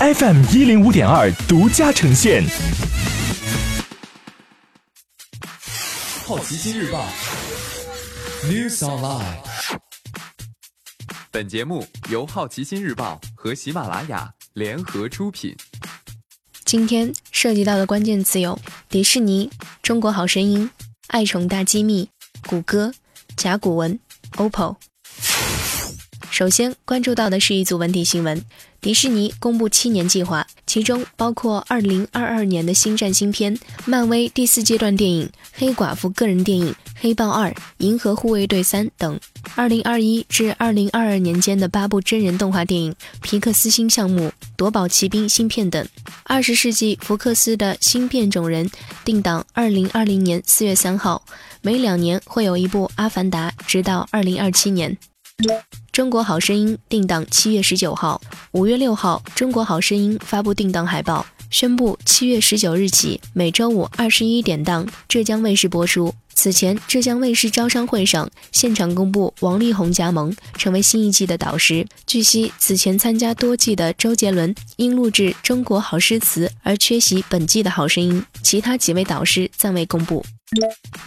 FM 一零五点二独家呈现。好奇心日报，News Online。本节目由好奇心日报和喜马拉雅联合出品。今天涉及到的关键词有：迪士尼、中国好声音、爱宠大机密、谷歌、甲骨文、OPPO。首先关注到的是一组文体新闻：迪士尼公布七年计划，其中包括二零二二年的星战新片、漫威第四阶段电影、黑寡妇个人电影、黑豹二、银河护卫队三等；二零二一至二零二二年间的八部真人动画电影、皮克斯新项目、夺宝奇兵新片等；二十世纪福克斯的新变种人定档二零二零年四月三号，每两年会有一部《阿凡达》，直到二零二七年。中国好声音定档七月十九号，五月六号，中国好声音发布定档海报，宣布七月十九日起每周五二十一点档浙江卫视播出。此前，浙江卫视招商会上现场公布王力宏加盟，成为新一季的导师。据悉，此前参加多季的周杰伦因录制《中国好诗词》而缺席本季的好声音，其他几位导师暂未公布。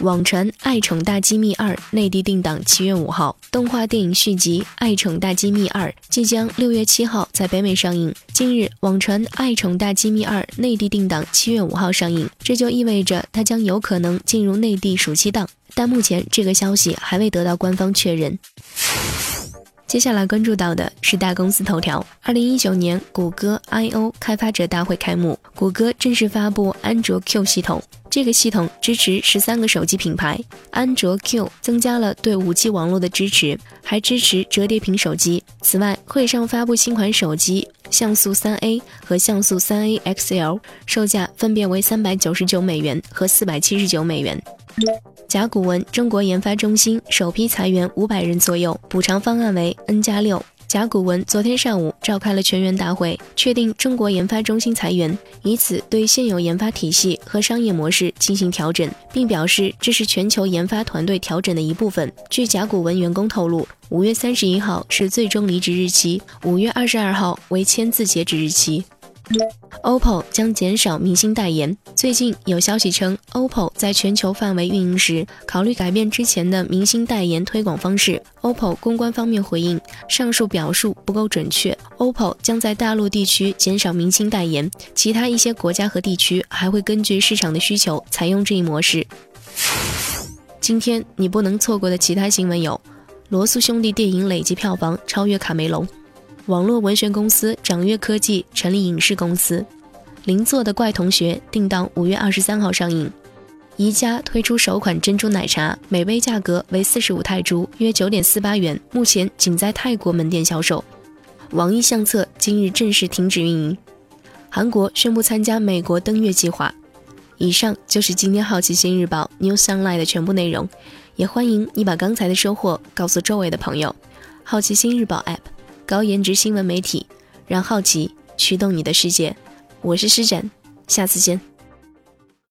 网传《爱宠大机密二》内地定档七月五号，动画电影续集《爱宠大机密二》即将六月七号在北美上映。近日，网传《爱宠大机密二》内地定档七月五号上映，这就意味着它将有可能进入内地暑期档，但目前这个消息还未得到官方确认。接下来关注到的是大公司头条。二零一九年，谷歌 I/O 开发者大会开幕，谷歌正式发布安卓 Q 系统。这个系统支持十三个手机品牌，安卓 Q 增加了对五 G 网络的支持，还支持折叠屏手机。此外，会上发布新款手机像素三 A 和像素三 A XL，售价分别为三百九十九美元和四百七十九美元。甲骨文中国研发中心首批裁员五百人左右，补偿方案为 N 加六。甲骨文昨天上午召开了全员大会，确定中国研发中心裁员，以此对现有研发体系和商业模式进行调整，并表示这是全球研发团队调整的一部分。据甲骨文员工透露，五月三十一号是最终离职日期，五月二十二号为签字截止日期。OPPO 将减少明星代言。最近有消息称，OPPO 在全球范围运营时，考虑改变之前的明星代言推广方式。OPPO 公关方面回应，上述表述不够准确。OPPO 将在大陆地区减少明星代言，其他一些国家和地区还会根据市场的需求采用这一模式。今天你不能错过的其他新闻有：罗素兄弟电影累计票房超越卡梅隆。网络文学公司掌阅科技成立影视公司，邻座的怪同学定档五月二十三号上映。宜家推出首款珍珠奶茶，每杯价格为四十五泰铢，约九点四八元，目前仅在泰国门店销售。网易相册今日正式停止运营。韩国宣布参加美国登月计划。以上就是今天好奇心日报 New Sunlight 的全部内容，也欢迎你把刚才的收获告诉周围的朋友。好奇心日报 App。高颜值新闻媒体，让好奇驱动你的世界。我是施展，下次见。